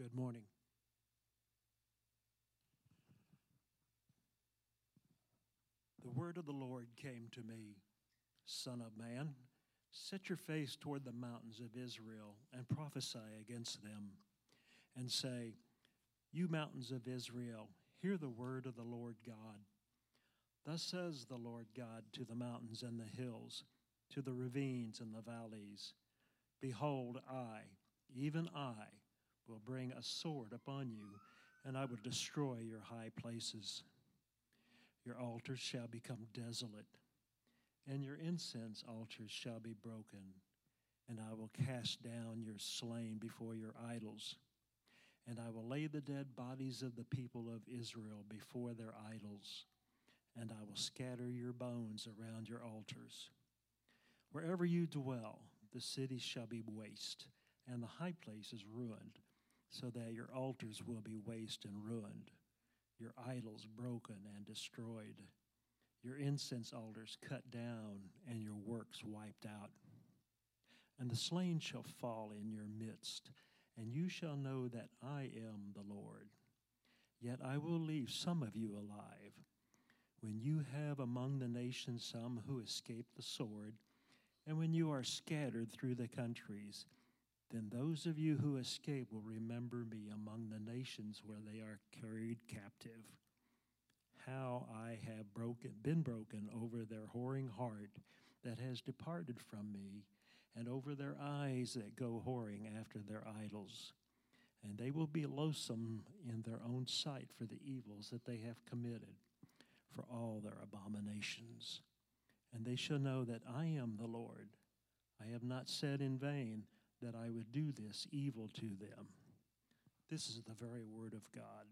Good morning. The word of the Lord came to me, Son of man, set your face toward the mountains of Israel and prophesy against them, and say, You mountains of Israel, hear the word of the Lord God. Thus says the Lord God to the mountains and the hills, to the ravines and the valleys Behold, I, even I, will bring a sword upon you, and I will destroy your high places. Your altars shall become desolate, and your incense altars shall be broken, and I will cast down your slain before your idols. And I will lay the dead bodies of the people of Israel before their idols, and I will scatter your bones around your altars. Wherever you dwell, the cities shall be waste, and the high places ruined, so that your altars will be waste and ruined, your idols broken and destroyed, your incense altars cut down, and your works wiped out. And the slain shall fall in your midst, and you shall know that I am the Lord. Yet I will leave some of you alive. When you have among the nations some who escape the sword, and when you are scattered through the countries, then those of you who escape will remember me among the nations where they are carried captive. How I have broken, been broken over their whoring heart that has departed from me, and over their eyes that go whoring after their idols. And they will be loathsome in their own sight for the evils that they have committed, for all their abominations and they shall know that I am the Lord. I have not said in vain that I would do this evil to them. This is the very word of God.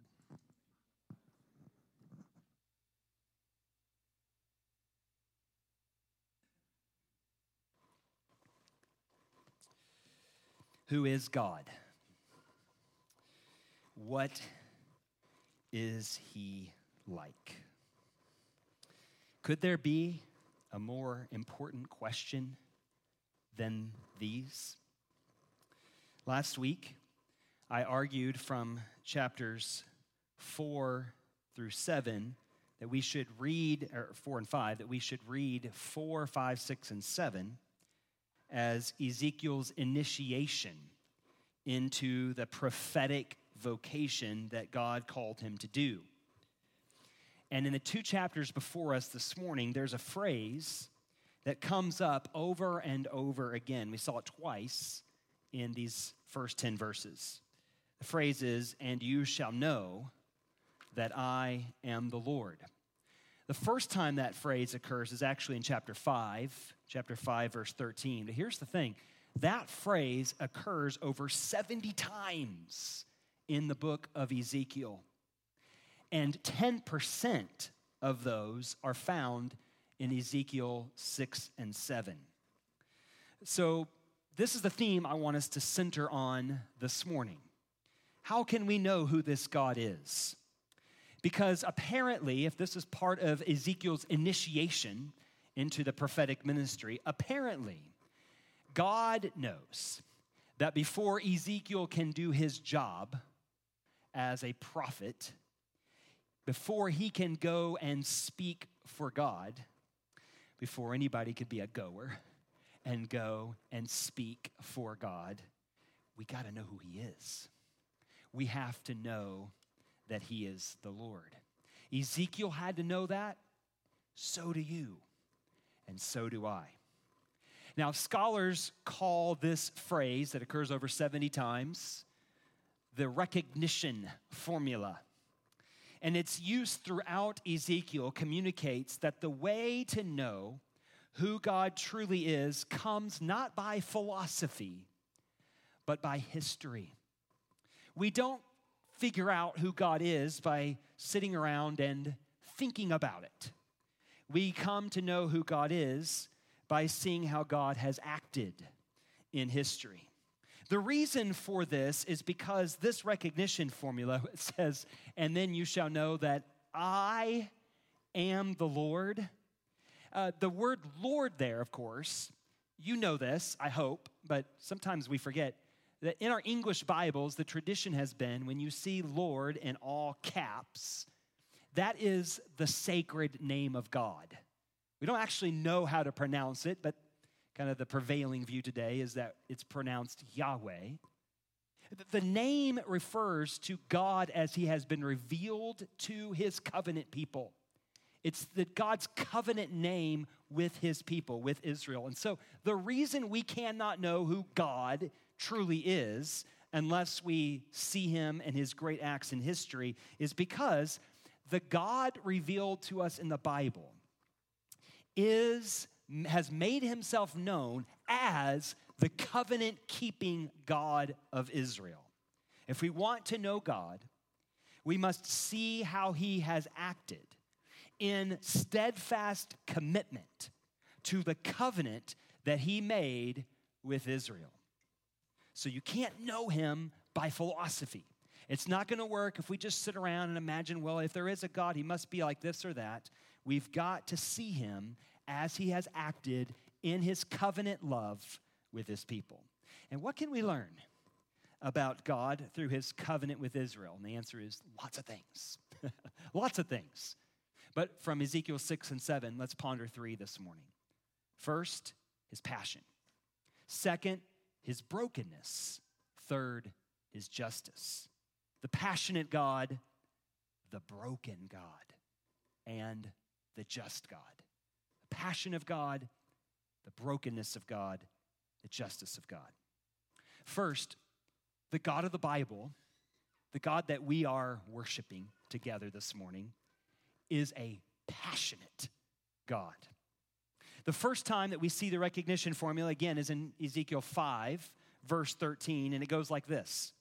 Who is God? What is he like? Could there be a more important question than these? Last week, I argued from chapters 4 through 7 that we should read, or 4 and 5, that we should read 4, 5, 6, and 7 as Ezekiel's initiation into the prophetic vocation that God called him to do. And in the two chapters before us this morning, there's a phrase that comes up over and over again. We saw it twice in these first 10 verses. The phrase is, And you shall know that I am the Lord. The first time that phrase occurs is actually in chapter 5, chapter 5, verse 13. But here's the thing that phrase occurs over 70 times in the book of Ezekiel and 10% of those are found in Ezekiel 6 and 7. So, this is the theme I want us to center on this morning. How can we know who this God is? Because apparently, if this is part of Ezekiel's initiation into the prophetic ministry, apparently, God knows that before Ezekiel can do his job as a prophet, before he can go and speak for God, before anybody could be a goer and go and speak for God, we got to know who he is. We have to know that he is the Lord. Ezekiel had to know that. So do you. And so do I. Now, scholars call this phrase that occurs over 70 times the recognition formula and its use throughout Ezekiel communicates that the way to know who God truly is comes not by philosophy, but by history. We don't figure out who God is by sitting around and thinking about it. We come to know who God is by seeing how God has acted in history. The reason for this is because this recognition formula says, and then you shall know that I am the Lord. Uh, the word Lord there, of course, you know this, I hope, but sometimes we forget. that in our English Bibles, the tradition has been when you see Lord in all caps, that is the sacred name of God. We don't actually know how to pronounce it, but kind of the prevailing view today is that it's pronounced Yahweh. The name refers to God as he has been revealed to his covenant people. It's that God's covenant name with his people, with Israel. And so the reason we cannot know who God truly is unless we see him and his great acts in history is because the God revealed to us in the Bible is has made himself known as the covenant keeping God of Israel. If we want to know God, we must see how he has acted in steadfast commitment to the covenant that he made with Israel. So you can't know him by philosophy. It's not going to work if we just sit around and imagine, well, if there is a God, he must be like this or that. We've got to see him as he has acted in his covenant love with his people. And what can we learn about God through his covenant with Israel? And the answer is lots of things. lots of things. But from Ezekiel 6 and 7, let's ponder three this morning. First, his passion. Second, his brokenness. Third, his justice. The passionate God, the broken God, and the just God. The passion of God, the brokenness of God, the justice of God. First, the God of the Bible, the God that we are worshiping together this morning, is a passionate God. The first time that we see the recognition formula, again, is in Ezekiel 5, verse 13, and it goes like this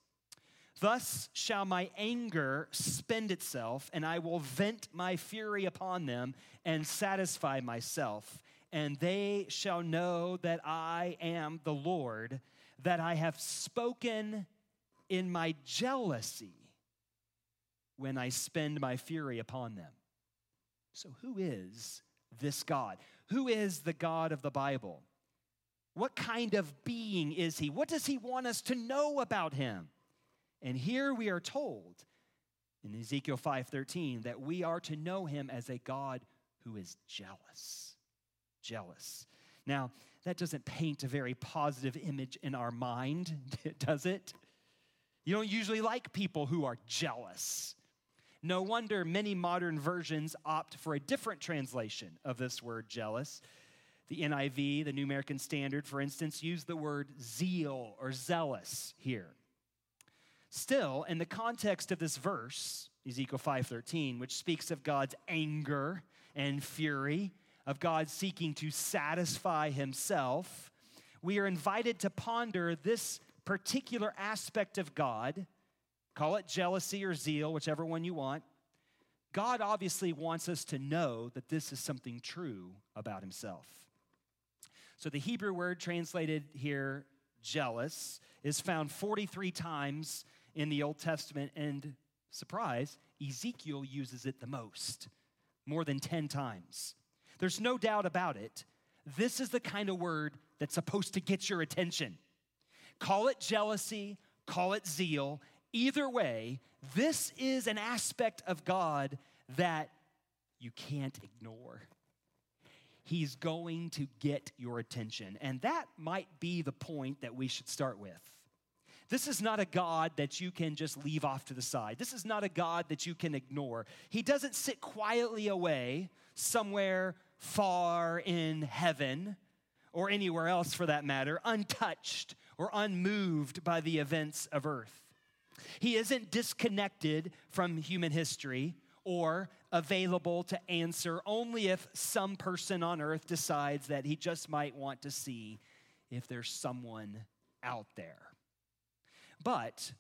Thus shall my anger spend itself, and I will vent my fury upon them and satisfy myself. And they shall know that I am the Lord, that I have spoken in my jealousy when I spend my fury upon them. So, who is this God? Who is the God of the Bible? What kind of being is he? What does he want us to know about him? And here we are told in Ezekiel 5:13 that we are to know him as a God who is jealous. Jealous. Now, that doesn't paint a very positive image in our mind, does it? You don't usually like people who are jealous. No wonder many modern versions opt for a different translation of this word jealous. The NIV, the New American Standard, for instance, use the word zeal or zealous here. Still, in the context of this verse, Ezekiel 5:13, which speaks of God's anger and fury, of God seeking to satisfy himself, we are invited to ponder this particular aspect of God Call it jealousy or zeal, whichever one you want. God obviously wants us to know that this is something true about himself. So the Hebrew word translated here, jealous, is found 43 times in the Old Testament, and surprise, Ezekiel uses it the most, more than 10 times. There's no doubt about it. This is the kind of word that's supposed to get your attention. Call it jealousy, call it zeal, Either way, this is an aspect of God that you can't ignore. He's going to get your attention. And that might be the point that we should start with. This is not a God that you can just leave off to the side. This is not a God that you can ignore. He doesn't sit quietly away somewhere far in heaven or anywhere else for that matter, untouched or unmoved by the events of earth. He isn't disconnected from human history or available to answer only if some person on earth decides that he just might want to see if there's someone out there. But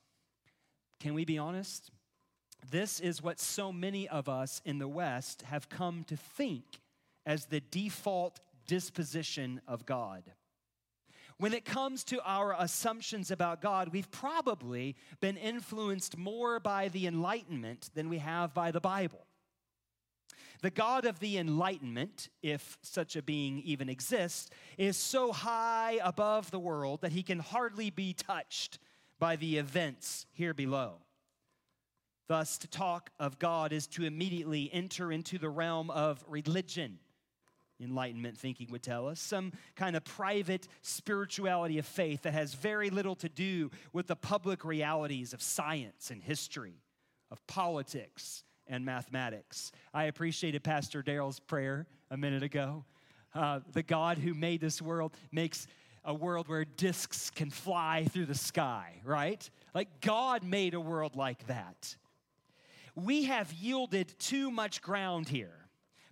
can we be honest? This is what so many of us in the West have come to think as the default disposition of God. When it comes to our assumptions about God, we've probably been influenced more by the Enlightenment than we have by the Bible. The God of the Enlightenment, if such a being even exists, is so high above the world that he can hardly be touched by the events here below. Thus, to talk of God is to immediately enter into the realm of religion. Enlightenment thinking would tell us some kind of private spirituality of faith that has very little to do with the public realities of science and history, of politics and mathematics. I appreciated Pastor Daryl's prayer a minute ago. Uh, the God who made this world makes a world where discs can fly through the sky, right? Like God made a world like that. We have yielded too much ground here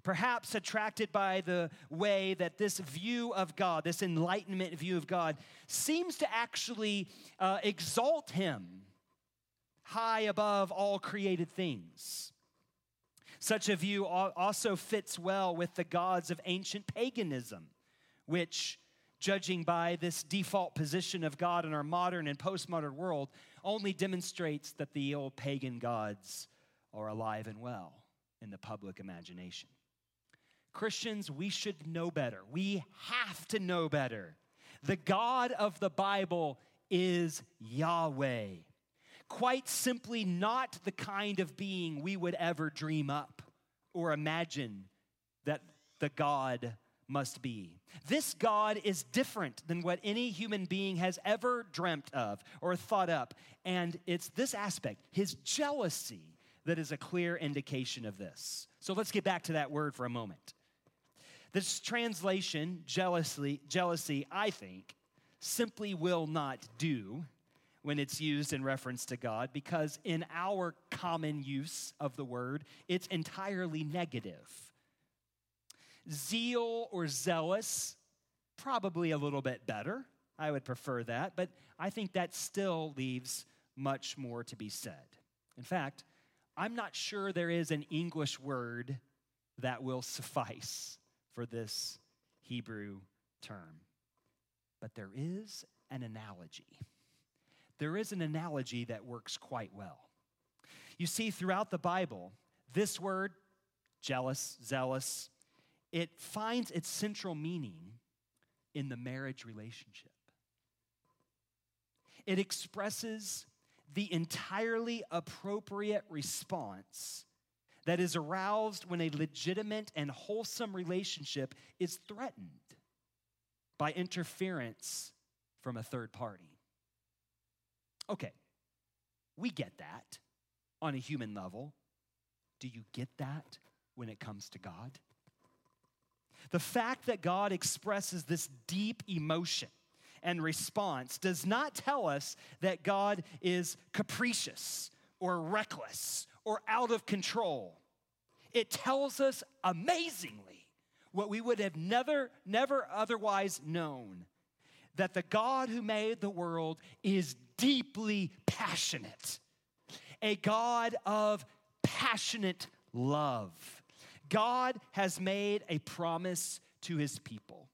perhaps attracted by the way that this view of God, this enlightenment view of God, seems to actually uh, exalt him high above all created things. Such a view also fits well with the gods of ancient paganism, which, judging by this default position of God in our modern and postmodern world, only demonstrates that the old pagan gods are alive and well in the public imagination. Christians, we should know better. We have to know better. The God of the Bible is Yahweh. Quite simply, not the kind of being we would ever dream up or imagine that the God must be. This God is different than what any human being has ever dreamt of or thought up. And it's this aspect, his jealousy, that is a clear indication of this. So let's get back to that word for a moment. This translation, jealously, jealousy, I think, simply will not do when it's used in reference to God because in our common use of the word, it's entirely negative. Zeal or zealous, probably a little bit better. I would prefer that, but I think that still leaves much more to be said. In fact, I'm not sure there is an English word that will suffice for this Hebrew term. But there is an analogy. There is an analogy that works quite well. You see, throughout the Bible, this word, jealous, zealous, it finds its central meaning in the marriage relationship. It expresses the entirely appropriate response that is aroused when a legitimate and wholesome relationship is threatened by interference from a third party. Okay, we get that on a human level. Do you get that when it comes to God? The fact that God expresses this deep emotion and response does not tell us that God is capricious or reckless or out of control. It tells us amazingly what we would have never, never otherwise known that the God who made the world is deeply passionate, a God of passionate love. God has made a promise to his people,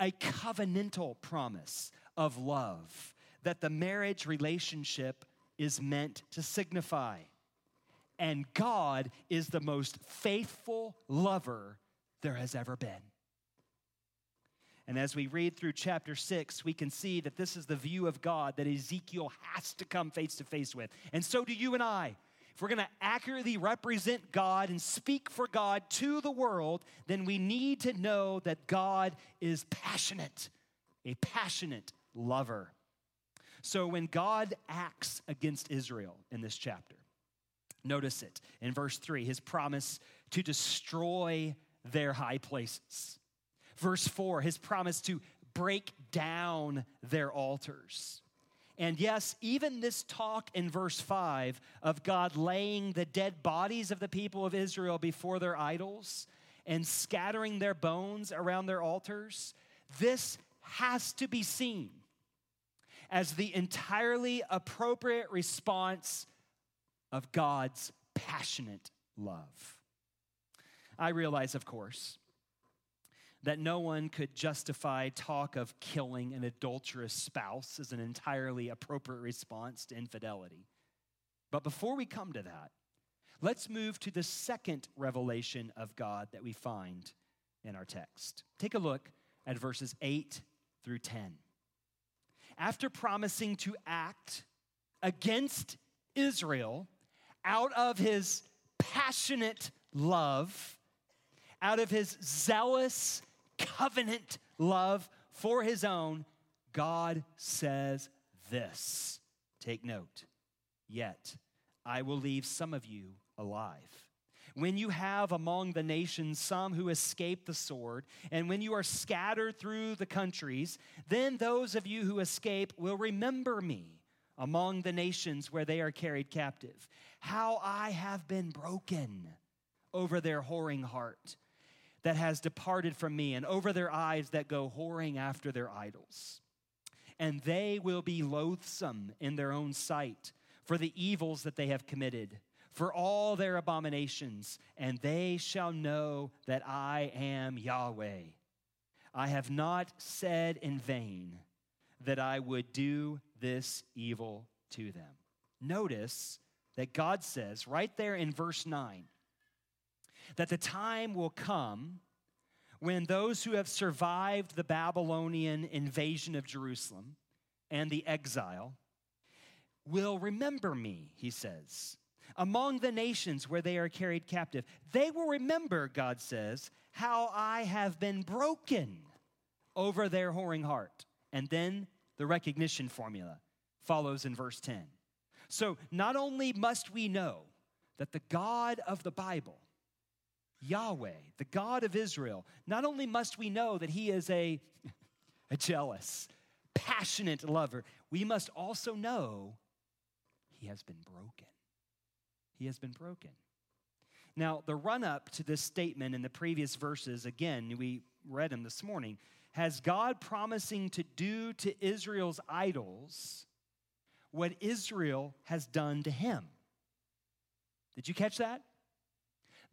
a covenantal promise of love that the marriage relationship is meant to signify and God is the most faithful lover there has ever been. And as we read through chapter six, we can see that this is the view of God that Ezekiel has to come face to face with. And so do you and I. If we're going to accurately represent God and speak for God to the world, then we need to know that God is passionate, a passionate lover. So when God acts against Israel in this chapter, Notice it in verse 3 his promise to destroy their high places. Verse 4 his promise to break down their altars. And yes, even this talk in verse 5 of God laying the dead bodies of the people of Israel before their idols and scattering their bones around their altars, this has to be seen as the entirely appropriate response of God's passionate love. I realize, of course, that no one could justify talk of killing an adulterous spouse as an entirely appropriate response to infidelity. But before we come to that, let's move to the second revelation of God that we find in our text. Take a look at verses 8 through 10. After promising to act against Israel out of his passionate love, out of his zealous covenant love for his own, God says this. Take note. Yet I will leave some of you alive. When you have among the nations some who escape the sword, and when you are scattered through the countries, then those of you who escape will remember me among the nations where they are carried captive. How I have been broken over their whoring heart that has departed from me, and over their eyes that go whoring after their idols. And they will be loathsome in their own sight for the evils that they have committed, for all their abominations, and they shall know that I am Yahweh. I have not said in vain that I would do this evil to them. Notice that God says right there in verse 9 that the time will come when those who have survived the Babylonian invasion of Jerusalem and the exile will remember me, he says. Among the nations where they are carried captive, they will remember, God says, how I have been broken over their whoring heart. And then the recognition formula follows in verse 10. So not only must we know that the God of the Bible, Yahweh, the God of Israel, not only must we know that he is a, a jealous, passionate lover, we must also know he has been broken. He has been broken. Now, the run up to this statement in the previous verses, again, we read them this morning, has God promising to do to Israel's idols what Israel has done to him. Did you catch that?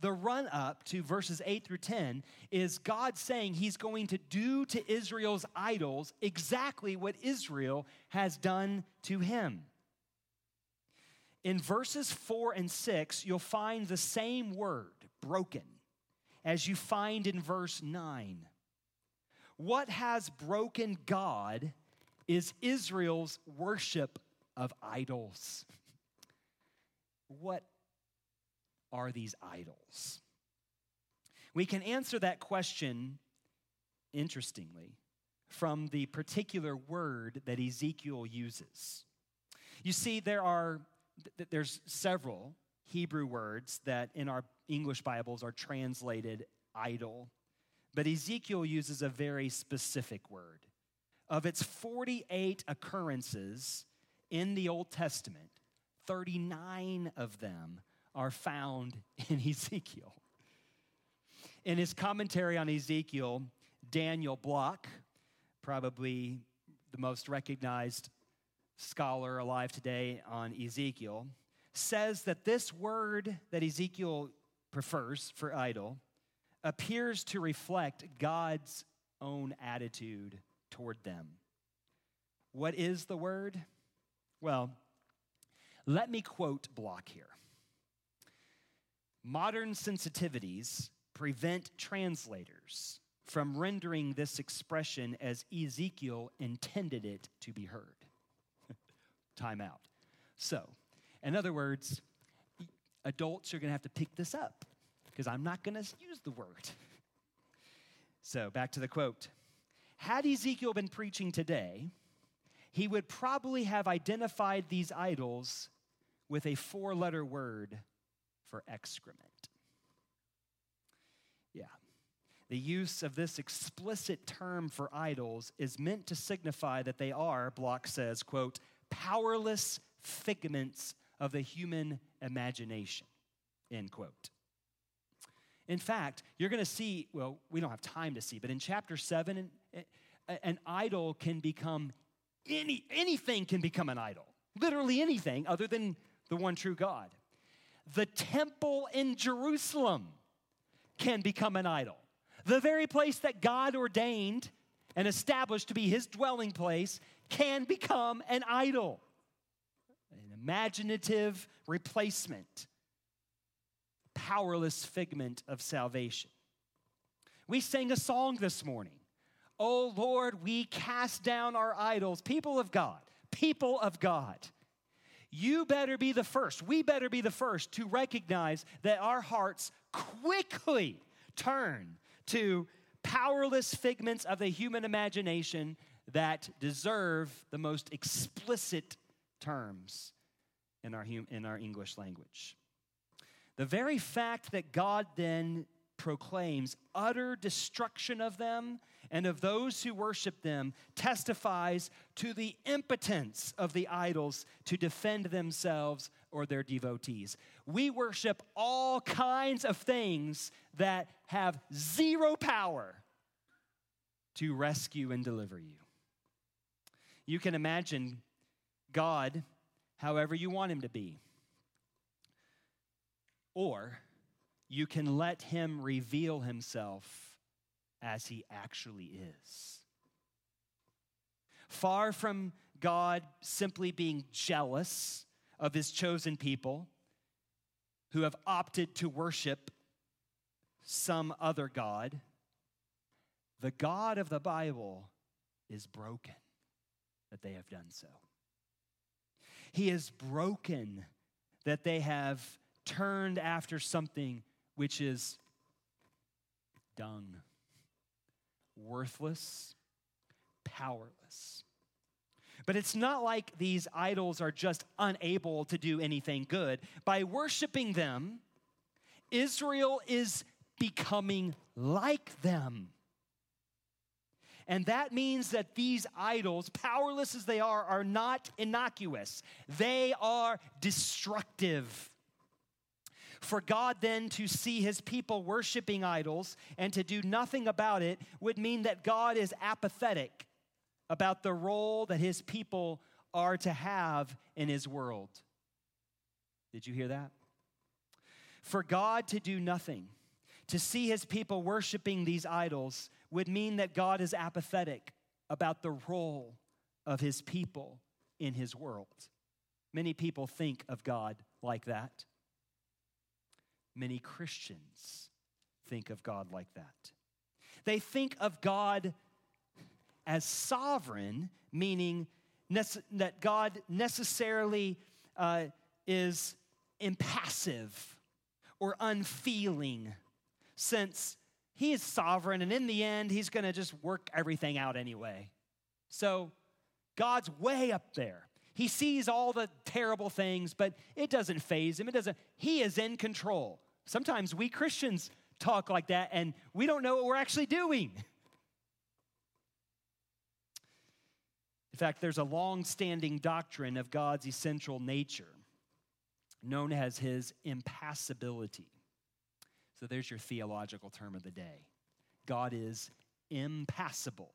The run up to verses 8 through 10 is God saying he's going to do to Israel's idols exactly what Israel has done to him. In verses 4 and 6, you'll find the same word, broken, as you find in verse 9. What has broken God is Israel's worship of idols. What are these idols? We can answer that question, interestingly, from the particular word that Ezekiel uses. You see, there are there's several Hebrew words that in our English Bibles are translated idol but Ezekiel uses a very specific word. Of its 48 occurrences in the Old Testament, 39 of them are found in Ezekiel. In his commentary on Ezekiel, Daniel Block, probably the most recognized scholar alive today on Ezekiel, says that this word that Ezekiel prefers for idol appears to reflect God's own attitude toward them. What is the word? Well, let me quote Block here. Modern sensitivities prevent translators from rendering this expression as Ezekiel intended it to be heard. Time out. So, in other words, adults are going to have to pick this up because I'm not going to use the word. So, back to the quote. Had Ezekiel been preaching today, he would probably have identified these idols with a four letter word for excrement. Yeah. The use of this explicit term for idols is meant to signify that they are, Block says, quote, powerless figments of the human imagination, end quote. In fact, you're going to see, well, we don't have time to see, but in chapter 7, an idol can become any, anything can become an idol. Literally anything other than the one true God. The temple in Jerusalem can become an idol. The very place that God ordained and established to be his dwelling place can become an idol, an imaginative replacement powerless figment of salvation. We sang a song this morning. Oh Lord, we cast down our idols. People of God, people of God, you better be the first, we better be the first to recognize that our hearts quickly turn to powerless figments of the human imagination that deserve the most explicit terms in our, hum- in our English language. The very fact that God then proclaims utter destruction of them and of those who worship them testifies to the impotence of the idols to defend themselves or their devotees. We worship all kinds of things that have zero power to rescue and deliver you. You can imagine God however you want him to be. Or you can let him reveal himself as he actually is. Far from God simply being jealous of his chosen people who have opted to worship some other God, the God of the Bible is broken that they have done so. He is broken that they have turned after something which is dung, worthless, powerless. But it's not like these idols are just unable to do anything good. By worshiping them, Israel is becoming like them. And that means that these idols, powerless as they are, are not innocuous, they are destructive. For God then to see his people worshiping idols and to do nothing about it would mean that God is apathetic about the role that his people are to have in his world. Did you hear that? For God to do nothing, to see his people worshiping these idols, would mean that God is apathetic about the role of his people in his world. Many people think of God like that. Many Christians think of God like that. They think of God as sovereign, meaning nece- that God necessarily uh, is impassive or unfeeling, since he is sovereign, and in the end, he's going to just work everything out anyway. So, God's way up there. He sees all the terrible things, but it doesn't faze him. It doesn't. He is in control. Sometimes we Christians talk like that, and we don't know what we're actually doing. In fact, there's a long standing doctrine of God's essential nature known as his impassibility. So there's your theological term of the day God is impassible.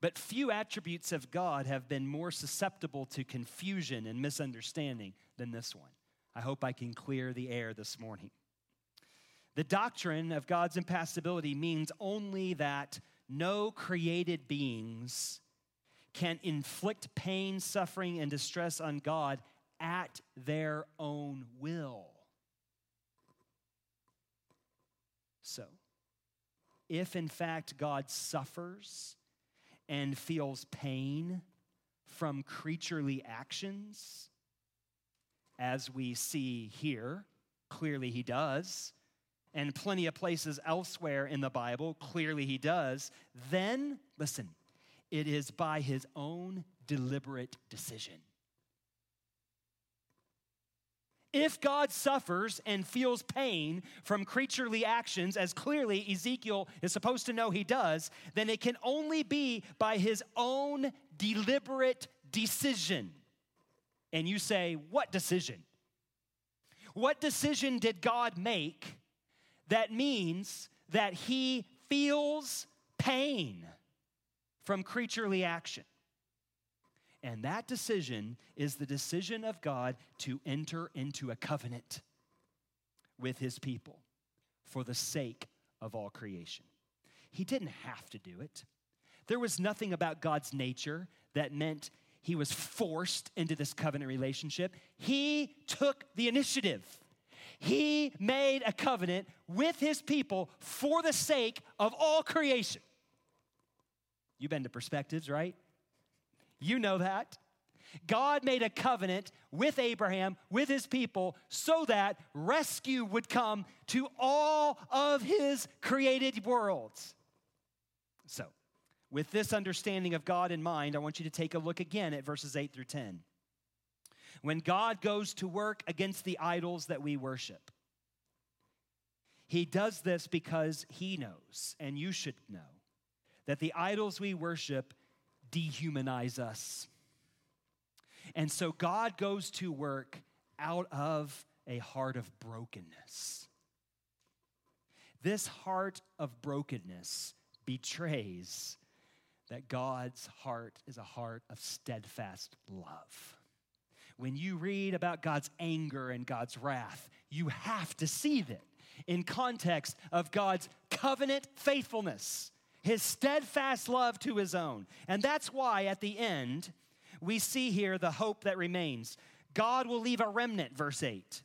But few attributes of God have been more susceptible to confusion and misunderstanding than this one. I hope I can clear the air this morning. The doctrine of God's impassibility means only that no created beings can inflict pain, suffering, and distress on God at their own will. So, if in fact God suffers and feels pain from creaturely actions, as we see here, clearly he does, and plenty of places elsewhere in the Bible, clearly he does, then, listen, it is by his own deliberate decision. If God suffers and feels pain from creaturely actions, as clearly Ezekiel is supposed to know he does, then it can only be by his own deliberate decision. And you say, What decision? What decision did God make that means that he feels pain from creaturely action? And that decision is the decision of God to enter into a covenant with his people for the sake of all creation. He didn't have to do it. There was nothing about God's nature that meant he was forced into this covenant relationship. He took the initiative. He made a covenant with his people for the sake of all creation. You've been to perspectives, right? You know that. God made a covenant with Abraham, with his people, so that rescue would come to all of his created worlds. So, with this understanding of God in mind, I want you to take a look again at verses 8 through 10. When God goes to work against the idols that we worship, he does this because he knows, and you should know, that the idols we worship dehumanize us. And so God goes to work out of a heart of brokenness. This heart of brokenness betrays that God's heart is a heart of steadfast love. When you read about God's anger and God's wrath, you have to see that in context of God's covenant faithfulness, his steadfast love to his own. And that's why at the end, we see here the hope that remains. God will leave a remnant, verse 8,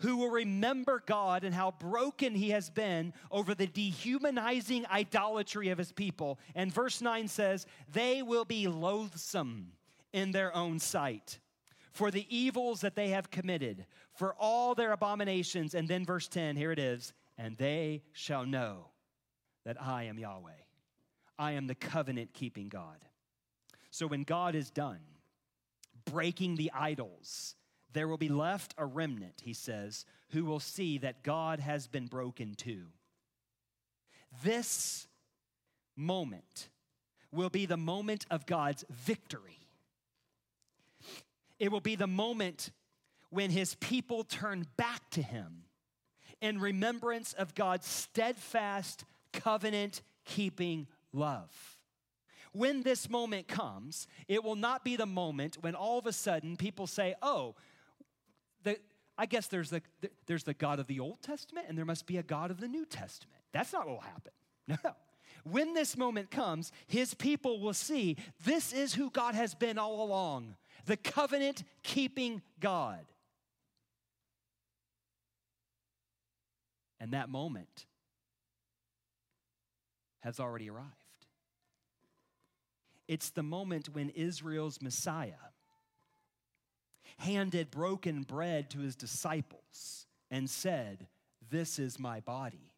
who will remember God and how broken he has been over the dehumanizing idolatry of his people. And verse 9 says, they will be loathsome in their own sight for the evils that they have committed, for all their abominations. And then verse 10, here it is, and they shall know that I am Yahweh. I am the covenant keeping God. So when God is done breaking the idols, there will be left a remnant, he says, who will see that God has been broken too. This moment will be the moment of God's victory. It will be the moment when his people turn back to him in remembrance of God's steadfast covenant keeping love. When this moment comes, it will not be the moment when all of a sudden people say, oh, the, I guess there's the, the, there's the God of the Old Testament and there must be a God of the New Testament. That's not what will happen. No. When this moment comes, his people will see this is who God has been all along the covenant keeping God. And that moment has already arrived. It's the moment when Israel's Messiah handed broken bread to his disciples and said, This is my body,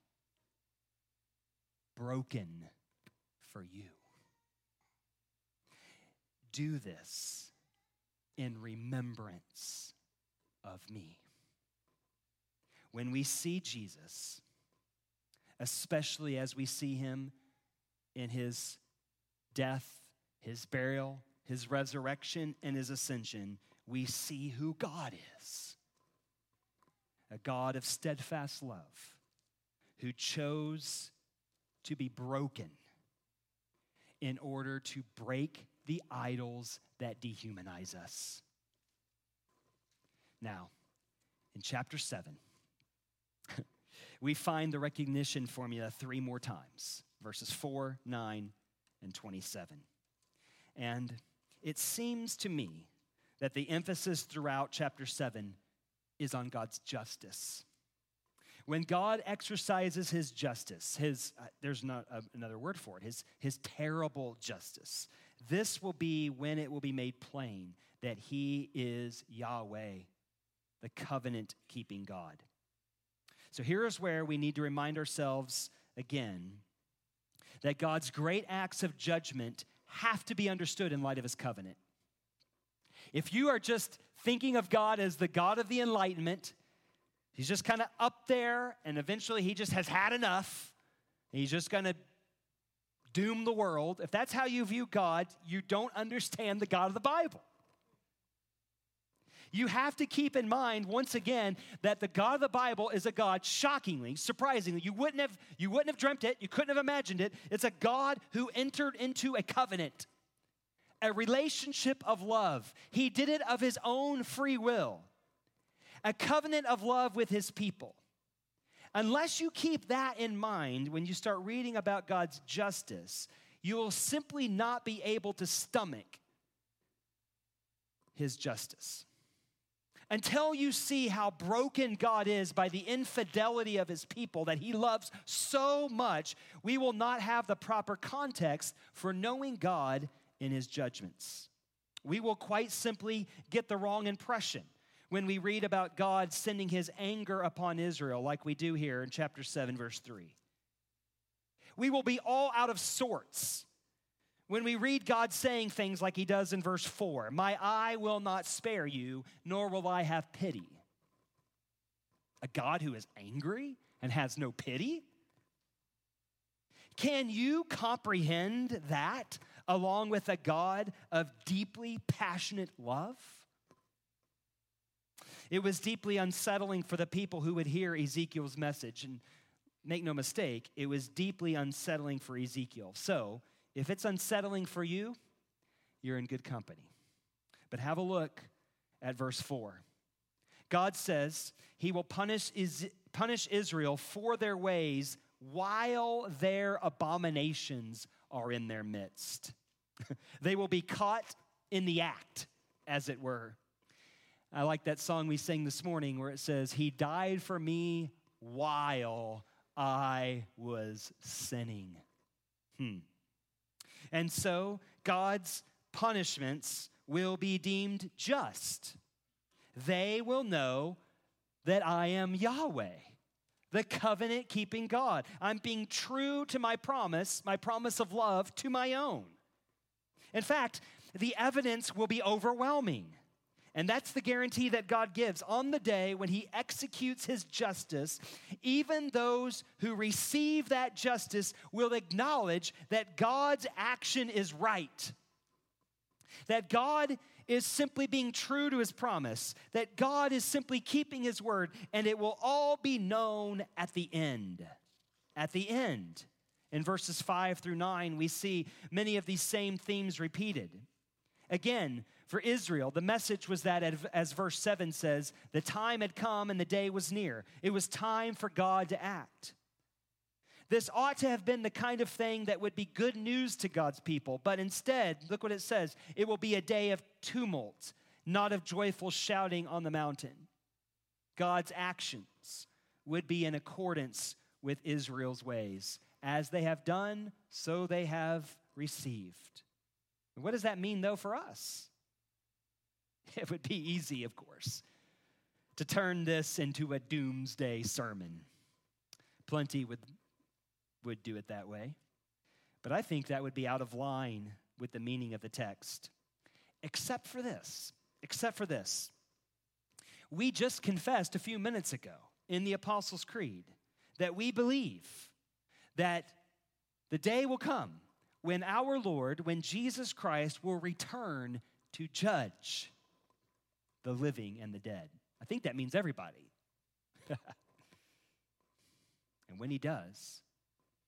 broken for you. Do this in remembrance of me. When we see Jesus, especially as we see him in his death, his burial, his resurrection, and his ascension, we see who God is a God of steadfast love who chose to be broken in order to break the idols that dehumanize us. Now, in chapter 7, we find the recognition formula three more times verses 4, 9, and 27. And it seems to me that the emphasis throughout chapter 7 is on God's justice. When God exercises his justice, his, uh, there's not uh, another word for it, his, his terrible justice, this will be when it will be made plain that he is Yahweh, the covenant keeping God. So here's where we need to remind ourselves again that God's great acts of judgment have to be understood in light of his covenant. If you are just thinking of God as the God of the Enlightenment, he's just kind of up there and eventually he just has had enough. He's just going to doom the world, if that's how you view God, you don't understand the God of the Bible. You have to keep in mind once again that the God of the Bible is a God shockingly, surprisingly, you wouldn't have you wouldn't have dreamt it, you couldn't have imagined it. It's a God who entered into a covenant, a relationship of love. He did it of his own free will. A covenant of love with his people. Unless you keep that in mind when you start reading about God's justice, you will simply not be able to stomach his justice. Until you see how broken God is by the infidelity of his people that he loves so much, we will not have the proper context for knowing God in his judgments. we will quite simply get the wrong impression when we read about God sending his anger upon Israel, like we do here in chapter 7, verse 3. We will be all out of sorts when we read God saying things like he does in verse 4 My eye will not spare you, nor will I have pity. A God who is angry and has no pity? Can you comprehend that along with a God of deeply passionate love? It was deeply unsettling for the people who would hear Ezekiel's message. And make no mistake, it was deeply unsettling for Ezekiel. So, if it's unsettling for you, you're in good company. But have a look at verse 4. God says he will punish, punish Israel for their ways while their abominations are in their midst. they will be caught in the act, as it were. I like that song we sang this morning where it says, He died for me while I was sinning. Hmm. And so God's punishments will be deemed just. They will know that I am Yahweh the covenant keeping God. I'm being true to my promise, my promise of love to my own. In fact, the evidence will be overwhelming. And that's the guarantee that God gives. On the day when He executes His justice, even those who receive that justice will acknowledge that God's action is right. That God is simply being true to his promise, that God is simply keeping his word, and it will all be known at the end. At the end. In verses 5 through 9, we see many of these same themes repeated. Again, for Israel, the message was that, as verse 7 says, the time had come and the day was near. It was time for God to act. This ought to have been the kind of thing that would be good news to God's people, but instead, look what it says it will be a day of tumult, not of joyful shouting on the mountain. God's actions would be in accordance with Israel's ways. As they have done, so they have received. what does that mean, though, for us? It would be easy, of course, to turn this into a doomsday sermon. Plenty would would do it that way. But I think that would be out of line with the meaning of the text. Except for this, except for this. We just confessed a few minutes ago in the Apostles' Creed that we believe that the day will come when our Lord, when Jesus Christ will return to judge the living and the dead. I think that means everybody. and when he does,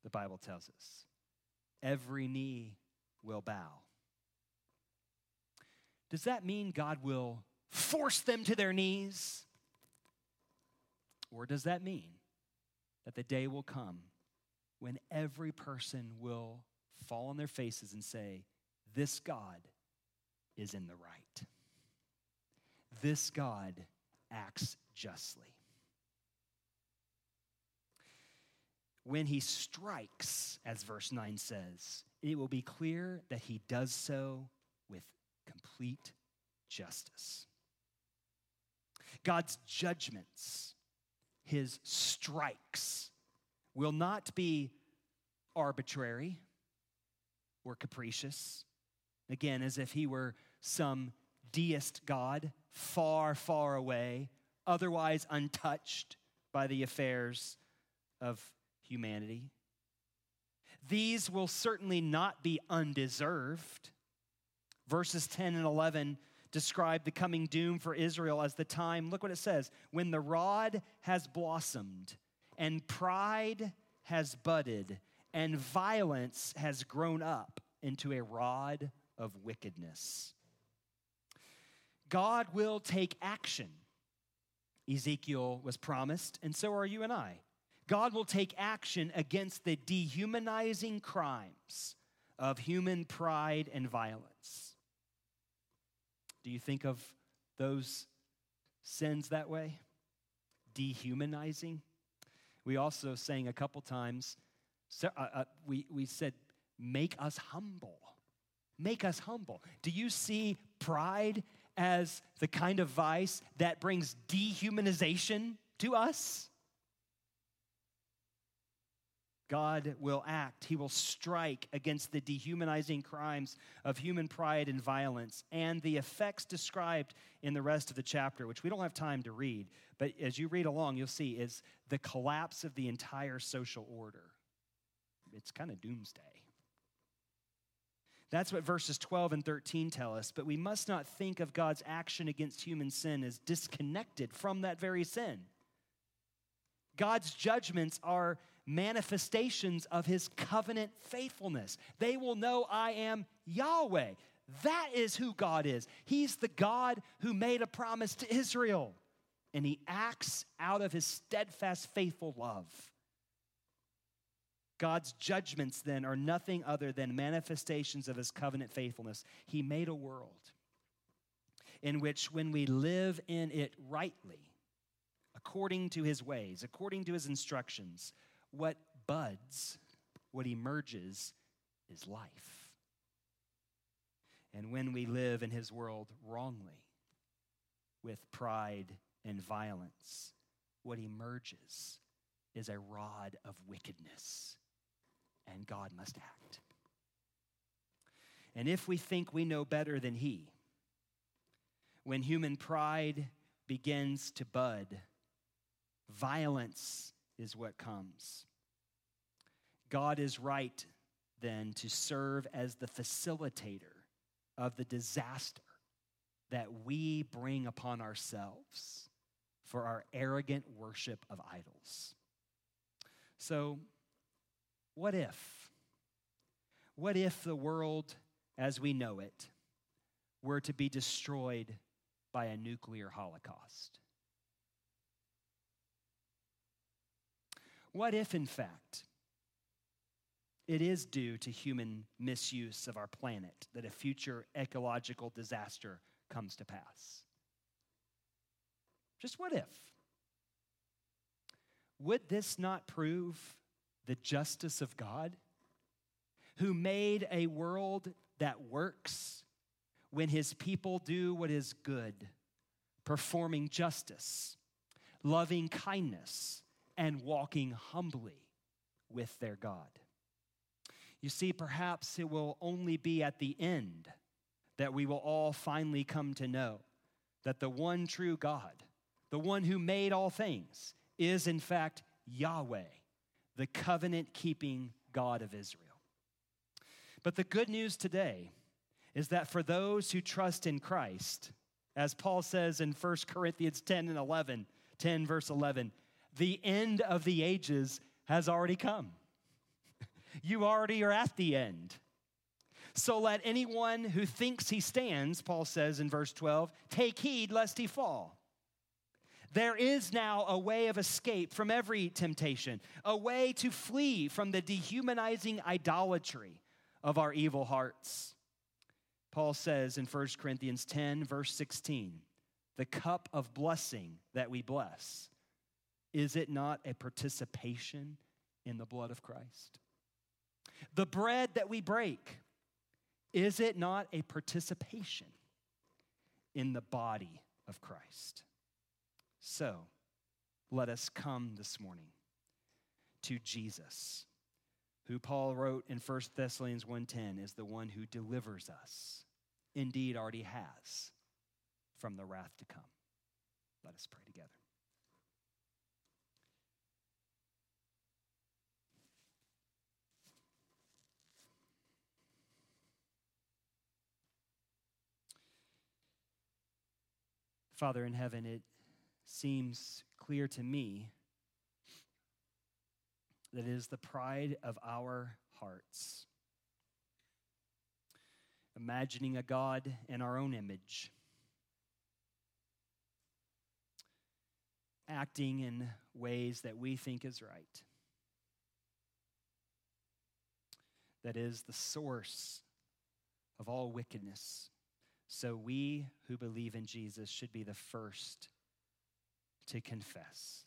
the Bible tells us. Every knee will bow. Does that mean God will force them to their knees? Or does that mean that the day will come when every person will fall on their faces and say, This God is in the right? This God acts justly. When he strikes, as verse 9 says, it will be clear that he does so with complete justice. God's judgments, his strikes, will not be arbitrary or capricious. Again, as if he were some deist God far, far away, otherwise untouched by the affairs of humanity. These will certainly not be undeserved. Verses 10 and 11 describe the coming doom for Israel as the time, look what it says, when the rod has blossomed and pride has budded and violence has grown up into a rod of wickedness. God will take action. Ezekiel was promised, and so are you and I. God will take action against the dehumanizing crimes of human pride and violence. Do you think of those sins that way? Dehumanizing? We also sang a couple times, so, uh, uh, we, we said, make us humble. Make us humble. Do you see pride as the kind of vice that brings dehumanization to us? God will act. He will strike against the dehumanizing crimes of human pride and violence and the effects described in the rest of the chapter, which we don't have time to read. But as you read along, you'll see is the collapse of the entire social order. It's kind of doomsday. That's what verses 12 and 13 tell us, but we must not think of God's action against human sin as disconnected from that very sin. God's judgments are manifestations of his covenant faithfulness. They will know I am Yahweh. That is who God is. He's the God who made a promise to Israel, and he acts out of his steadfast, faithful love. God's judgments then are nothing other than manifestations of his covenant faithfulness. He made a world in which, when we live in it rightly, according to his ways, according to his instructions, what buds, what emerges, is life. And when we live in his world wrongly, with pride and violence, what emerges is a rod of wickedness, and God must act. And if we think we know better than he, when human pride begins to bud, violence is what comes. God is right then to serve as the facilitator of the disaster that we bring upon ourselves for our arrogant worship of idols. So, what if? What if the world as we know it were to be destroyed by a nuclear holocaust? What if, in fact, it is due to human misuse of our planet that a future ecological disaster comes to pass? Just what if? Would this not prove the justice of God, who made a world that works when his people do what is good, performing justice, loving kindness, and walking humbly with their God. You see, perhaps it will only be at the end that we will all finally come to know that the one true God, the one who made all things, is in fact Yahweh, the covenant keeping God of Israel. But the good news today is that for those who trust in Christ, as Paul says in 1 Corinthians 10 and 11, 10 verse 11, the end of the ages has already come. you already are at the end. So let anyone who thinks he stands, Paul says in verse 12, take heed lest he fall. There is now a way of escape from every temptation, a way to flee from the dehumanizing idolatry of our evil hearts. Paul says in 1 Corinthians 10, verse 16, the cup of blessing that we bless is it not a participation in the blood of Christ? The bread that we break, is it not a participation in the body of Christ? So, let us come this morning to Jesus, who Paul wrote in 1 Thessalonians 1:10 is the one who delivers us, indeed already has, from the wrath to come. Let us pray together. Father in heaven, it seems clear to me that it is the pride of our hearts. Imagining a God in our own image, acting in ways that we think is right. That is the source of all wickedness. So we who believe in Jesus should be the first to confess.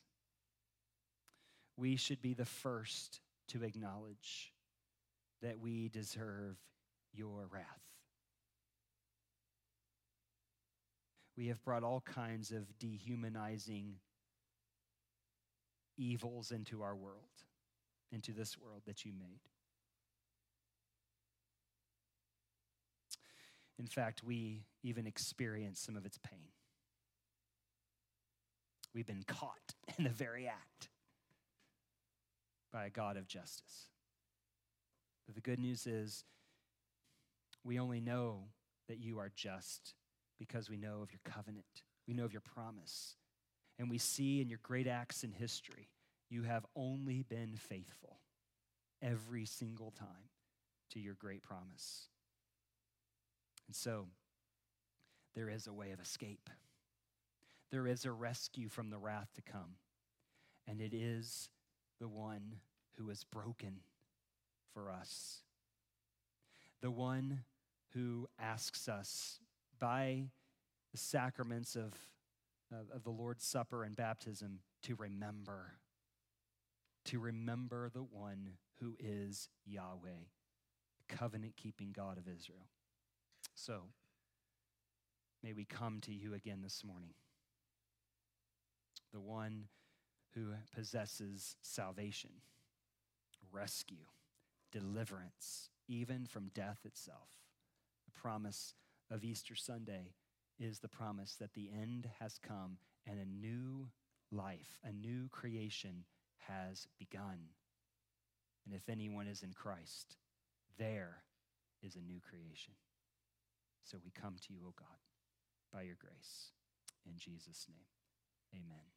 We should be the first to acknowledge that we deserve your wrath. we have brought all kinds of dehumanizing evils into our world, into this world that you made. In fact, we even experience some of its pain. We've been caught in the very act by a God of justice. But the good news is, we only know that you are just because we know of your covenant, we know of your promise, and we see in your great acts in history, you have only been faithful every single time to your great promise. And so, there is a way of escape. There is a rescue from the wrath to come. And it is the one who is broken for us. The one who asks us by the sacraments of, of, of the Lord's Supper and baptism to remember, to remember the one who is Yahweh, covenant keeping God of Israel. So, may we come to you again this morning, the one who possesses salvation, rescue, deliverance, even from death itself. The promise of Easter Sunday is the promise that the end has come and a new life, a new creation has begun. And if anyone is in Christ, there is a new creation. So we come to you, O God, by your grace. In Jesus' name, amen.